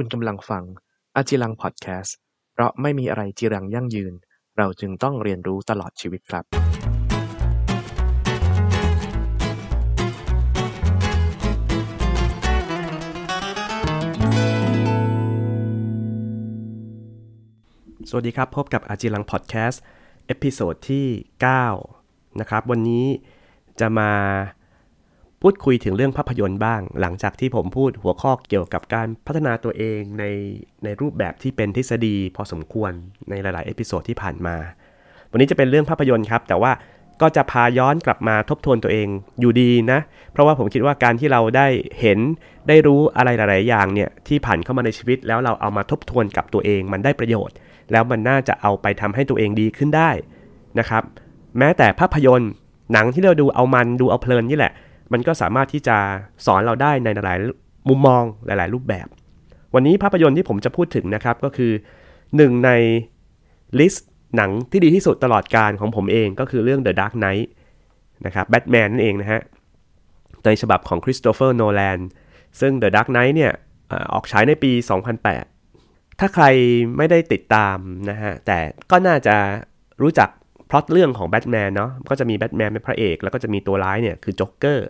คุณกำลังฟังอาจิรังพอดแคสต์ เพราะไม่มีอะไรจีรังยั่งยืน เราจึงต้องเรียนรู้ตลอดชีวิตครับสวัสดีครับ พบกับอาจิรังพอดแคสต์ episode ที่ 9 นะครับ วันนี้จะมา พูดคุยถึงเรื่องภาพยนตร์บ้าง หลังจากที่ผมพูดหัวข้อเกี่ยวกับการพัฒนาตัวเองในในรูปแบบที่เป็นทฤษฎีพอสมควรในหลาย ๆ episode ที่ผ่านมา วันนี้จะเป็นเรื่องภาพยนตร์ครับ แต่ว่าก็จะพาย้อนกลับมาทบทวนตัวเองอยู่ดีนะ เพราะว่าผมคิดว่าการที่เราได้เห็นได้รู้อะไรหลาย ๆ อย่างเนี่ยที่ผ่านเข้ามาในชีวิต แล้วเราเอามาทบทวนกับตัวเอง มันได้ประโยชน์ แล้วมันน่าจะเอาไปทำให้ตัวเองดีขึ้นได้นะครับ แม้แต่ภาพยนตร์หนังที่เราดูเอามันดูเอาเพลินนี่แหละ มันก็สามารถที่จะสอนเราได้ในหลายมุมมองหลาย ๆ รูปแบบ วันนี้ภาพยนตร์ที่ผมจะพูดถึงนะครับก็คือหนึ่งใน list หนังที่ดีที่สุดตลอดกาลของผมเองก็คือเรื่อง The Dark Knight นะครับแบทแมนนั่นเองนะฮะในฉบับของคริสโตเฟอร์โนแลนซึ่ง The Dark Knight เนี่ยออกฉายในปี 2008 ถ้าใครไม่ได้ติดตามนะฮะแต่ก็น่าจะรู้จัก พล็อตเรื่องของแบทแมนเนาะก็จะมีแบทแมนเป็นพระเอก แล้วก็จะมีตัวร้ายเนี่ยคือจ็อกเกอร์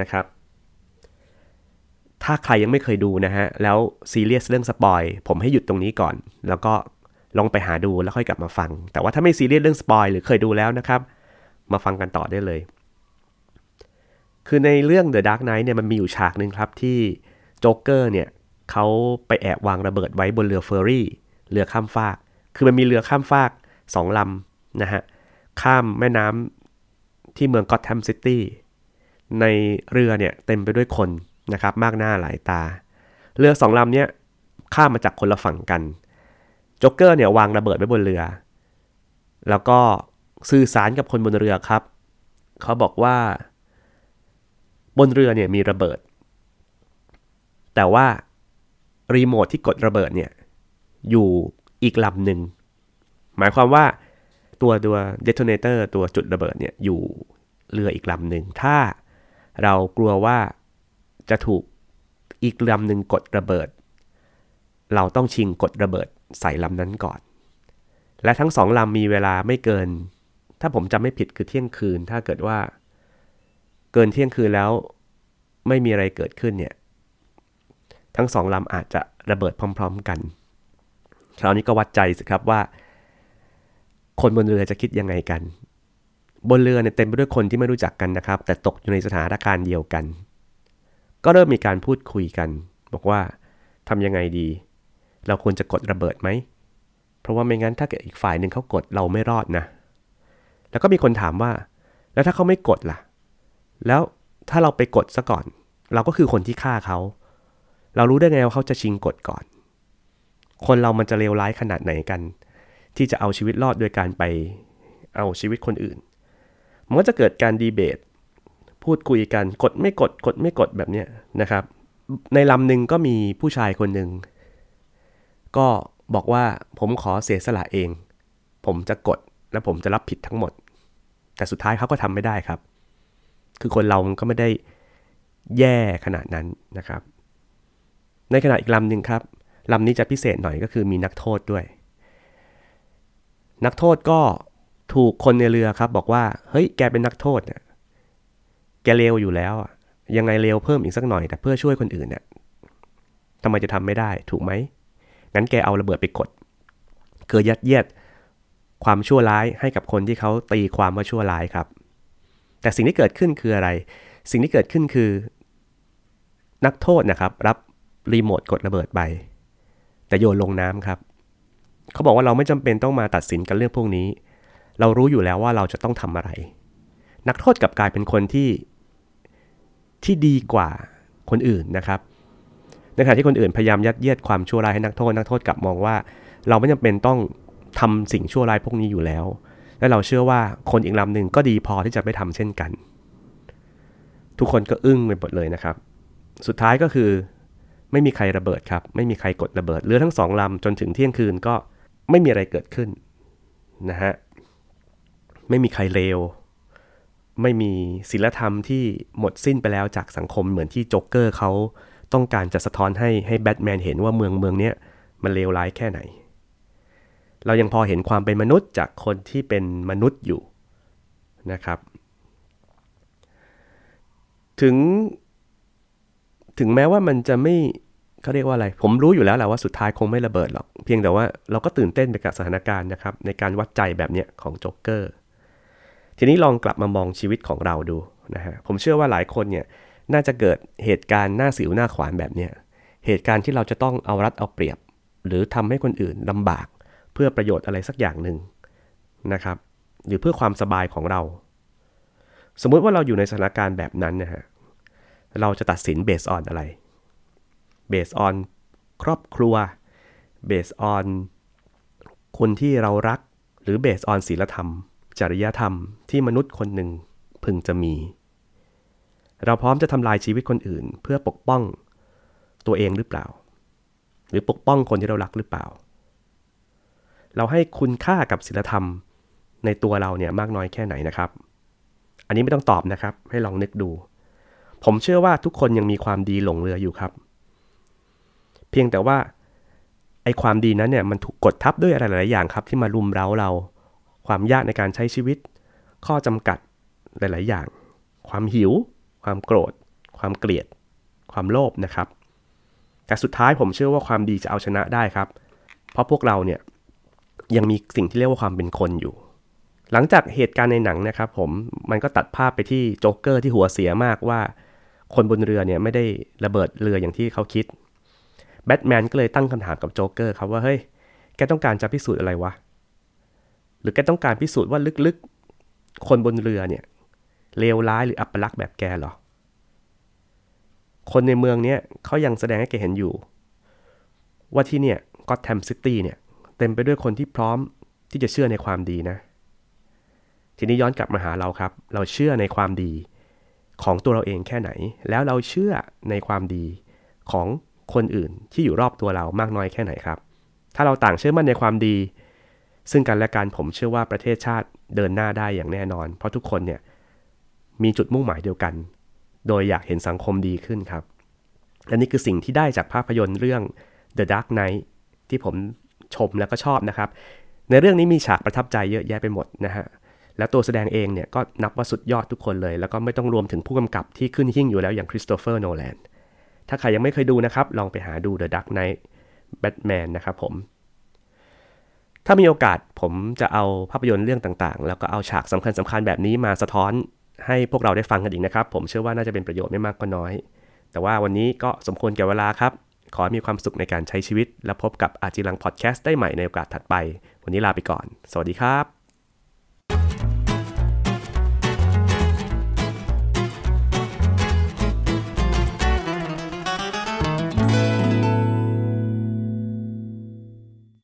นะครับ ถ้าใครยังไม่เคยดูนะฮะ แล้วซีเรียสเรื่อง spoil ผมให้หยุดตรงนี้ก่อน แล้วก็ลองไปหาดูแล้วค่อยกลับมาฟัง แต่ว่าถ้าไม่ซีเรียสเรื่อง spoil หรือเคยดูแล้วนะครับ มาฟังกันต่อได้เลย คือในเรื่อง The Dark Knight เนี่ยมันมีอยู่ฉากหนึ่งครับที่โจ๊กเกอร์เนี่ยเขาไปแอบวางระเบิดไว้บนเรือเฟอร์รี่ เรือข้ามฟาก คือมันมีเรือข้ามฟากสองลำ นะฮะข้ามแม่น้ำที่เมืองกอตแฮมซิตี้ในเรือเนี่ยเต็มไปด้วยคนนะครับมากหน้าหลายตา เรือสองลำเนี่ยข้ามมาจากคนละฝั่งกันโจ๊กเกอร์เนี่ยวางระเบิดไว้บนเรือ แล้วก็สื่อสารกับคนบนเรือครับ เขาบอกว่า บนเรือเนี่ยมีระเบิด แต่ว่ารีโมทที่กดระเบิดเนี่ยอยู่อีกลำหนึ่งหมายความว่า ตัวตัว detonator ตัวจุดระเบิดเนี่ยอยู่เรืออีกลำหนึ่งถ้าเรากลัวว่าจะถูกอีกลำหนึ่งกดระเบิด เราต้องชิงกดระเบิดใส่ลำนั้นก่อน และทั้งสองลำมีเวลาไม่เกิน ถ้าผมจำไม่ผิดคือเที่ยงคืน ถ้าเกิดว่า เกินเที่ยงคืนแล้วไม่มีอะไรเกิดขึ้นเนี่ย ทั้งสองลำอาจจะระเบิดพร้อม ๆกัน คราวนี้ก็วัดใจสิครับว่า คนบนเรือจะคิดยังไงกัน บนเรือเนี่ยเต็มไปด้วยคนที่ไม่รู้จักกันนะครับ แต่ตกอยู่ในสถานการณ์เดียวกัน ก็เริ่มมีการพูดคุยกัน บอกว่าทำยังไงดี เราควรจะกดระเบิดไหม เพราะว่าไม่งั้นถ้าเกิดอีกฝ่ายหนึ่งเขากดเราไม่รอดนะ แล้วก็มีคนถามว่า แล้วถ้าเขาไม่กดล่ะ แล้วถ้าเราไปกดซะก่อน เราก็คือคนที่ฆ่าเขา เรารู้ได้ไงว่าเขาจะชิงกดก่อน คนเรามันจะเลวร้ายขนาดไหนกัน ที่จะเอาชีวิตรอดโดยการไปเอาชีวิตคนอื่น มันก็จะเกิดการดีเบต พูดคุยกันกดไม่กดกดไม่กดแบบนี้นะครับ ในลำหนึ่งก็มีผู้ชายคนหนึ่งก็บอกว่าผมขอเสียสละเอง ผมจะกดและผมจะรับผิดทั้งหมด แต่สุดท้ายเขาก็ทำไม่ได้ครับ คือคนเราก็ไม่ได้แย่ขนาดนั้นนะครับ ในขณะอีกลำหนึ่งครับลำนี้จะพิเศษหน่อยก็คือมีนักโทษด้วย นักโทษก็ถูกคนในเรือครับ บอกว่า เฮ้ยแกเป็นนักโทษเนี่ยแกเลวอยู่แล้วอะยังไงเลวเพิ่มอีกสักหน่อย แต่เพื่อช่วยคนอื่นเนี่ยทำไมจะทำไม่ได้ถูกไหมงั้นแกเอาระเบิดไปกดเกิดยัดเยียดความชั่วร้ายให้กับคนที่เขาตีความว่าชั่วร้ายครับ แต่สิ่งที่เกิดขึ้นคืออะไร สิ่งที่เกิดขึ้นคือ นักโทษนะครับ รับรีโมทกดระเบิดไปแต่โยนลงน้ำครับ เขาบอกว่าเราไม่จำเป็นต้องมาตัดสินกันเรื่องพวกนี้ เรารู้อยู่แล้วว่าเราจะต้องทำอะไร นักโทษกลับกลายเป็นคนที่ที่ดีกว่าคนอื่นนะครับ ในขณะที่คนอื่นพยายามยัดเยียดความชั่วร้ายให้นักโทษ นักโทษกลับมองว่า เราไม่จำเป็นต้องทำสิ่งชั่วร้ายพวกนี้อยู่แล้ว และเราเชื่อว่าคนอีกลำหนึ่งก็ดีพอที่จะไม่ทำเช่นกัน ทุกคนก็อึ้งไปหมดเลยนะครับ สุดท้ายก็คือไม่มีใครระเบิดครับ ไม่มีใครกดระเบิด เรือทั้งสองลำจนถึงเที่ยงคืนก็ ไม่มีอะไรเกิดขึ้นนะฮะไม่มีใครเลวไม่มีศีลธรรมที่หมดสิ้นไปแล้วจากสังคมเหมือนที่โจ๊กเกอร์เขาต้องการจะสะท้อนให้ให้แบทแมนเห็นว่าเมืองเมืองเนี้ยมันเลวร้ายแค่ไหน เรายังพอเห็นความเป็นมนุษย์จากคนที่เป็นมนุษย์อยู่นะครับ ถึง ถึงแม้ว่ามันจะไม่ เขาเรียกว่าอะไร ผมรู้อยู่แล้วแหละว่าสุดท้ายคงไม่ระเบิดหรอก เพียงแต่ว่าเราก็ตื่นเต้นไปกับสถานการณ์นะครับ ในการวัดใจแบบเนี้ยของโจ๊กเกอร์ ทีนี้ลองกลับมามองชีวิตของเราดูนะฮะ ผมเชื่อว่าหลายคนเนี่ยน่าจะเกิดเหตุการณ์หน้าสิวหน้าขวานแบบเนี้ย เหตุการณ์ที่เราจะต้องเอารัดเอาเปรียบ หรือทำให้คนอื่นลำบาก เพื่อประโยชน์อะไรสักอย่างหนึ่งนะครับ หรือเพื่อความสบายของเรา สมมุติว่าเราอยู่ในสถานการณ์แบบนั้นนะฮะ เราจะตัดสินเบสออนอะไร เบสออนครอบครัวเบสออนคนที่เรารัก หรือเบสออนศีลธรรม จริยธรรมที่มนุษย์คนหนึ่งพึงจะมี เราพร้อมจะทำลายชีวิตคนอื่น เพื่อปกป้องตัวเองหรือเปล่า หรือปกป้องคนที่เรารักหรือเปล่า เราให้คุณค่ากับศีลธรรมในตัวเราเนี่ยมากน้อยแค่ไหนนะครับ อันนี้ไม่ต้องตอบนะครับ ให้ลองนึกดู ผมเชื่อว่าทุกคนยังมีความดีหลงเหลืออยู่ครับ พียงแต่ว่าไอความดีนั้นเนี่ยมันถูกกดทับด้วยอะไรหลาย ๆ อย่างครับ ที่มารุมเร้าเรา ความยากในการใช้ชีวิต ข้อจำกัดหลาย ๆ อย่าง ความหิว ความโกรธ ความเกลียด ความโลภนะครับ แต่สุดท้ายผมเชื่อว่าความดีจะเอาชนะได้ครับ เพราะพวกเราเนี่ยยังมีสิ่งที่เรียกว่าความเป็นคนอยู่ หลังจากเหตุการณ์ในหนังนะครับ ผมมันก็ตัดภาพไปที่โจ๊กเกอร์ที่หัวเสียมากว่า คนบนเรือเนี่ยไม่ได้ระเบิดเรืออย่างที่เขาคิด แบทแมนก็เลยตั้งคำถามกับโจ๊กเกอร์ครับว่าเฮ้ย แกต้องการจะพิสูจน์อะไรวะ หรือแกต้องการพิสูจน์ว่าลึกๆ คนบนเรือเนี่ยเลวร้ายหรืออัปลักษณ์แบบแกเหรอ คนในเมืองเนี้ยเขายังแสดงให้แกเห็นอยู่ ว่าที่เนี่ยก็แทมซิตี้เนี่ยเต็มไปด้วยคนที่พร้อมที่จะเชื่อในความดีนะ ทีนี้ย้อนกลับมาหาเราครับ เราเชื่อในความดีของตัวเราเองแค่ไหน แล้วเราเชื่อในความดีของ คนอื่นที่อยู่รอบตัวเรามากน้อยแค่ไหนครับ ถ้าเราต่างเชื่อมั่นในความดี ซึ่งกันและกันผมเชื่อว่าประเทศชาติเดินหน้าได้อย่างแน่นอน เพราะทุกคนเนี่ยมีจุดมุ่งหมายเดียวกัน โดยอยากเห็นสังคมดีขึ้นครับ และนี่คือสิ่งที่ได้จากภาพยนตร์เรื่อง The Dark Knight ที่ผมชมแล้วก็ชอบนะครับ ในเรื่องนี้มีฉากประทับใจเยอะแยะไปหมดนะฮะ แล้วตัวแสดงเองเนี่ยก็นับว่าสุดยอดทุกคนเลย แล้วก็ไม่ต้องรวมถึงผู้กำกับที่ขึ้นหิ่งอยู่แล้วอย่างคริสโตเฟอร์โนแลน ถ้าใครยังไม่เคยดูนะครับ ลองไปหาดู The Dark Knight Batman นะครับผม ถ้ามีโอกาสผมจะเอาภาพยนตร์เรื่องต่างๆ แล้วก็เอาฉากสำคัญสคัญๆแบบนี้มาสะท้อนให้พวกเราได้ฟังกันอีกนะครับ ผมเชื่อว่าน่าจะเป็นประโยชน์ไม่มากก็น้อย แต่ว่าวันนี้ก็สมควรแก่เวลาครับ ขอมีความสุขในการใช้ชีวิต และพบกับอาจิรังพอดแคสต์ได้ใหม่ในโอกาสถัดไป วันนี้ลาไปก่อน สวัสดีครับ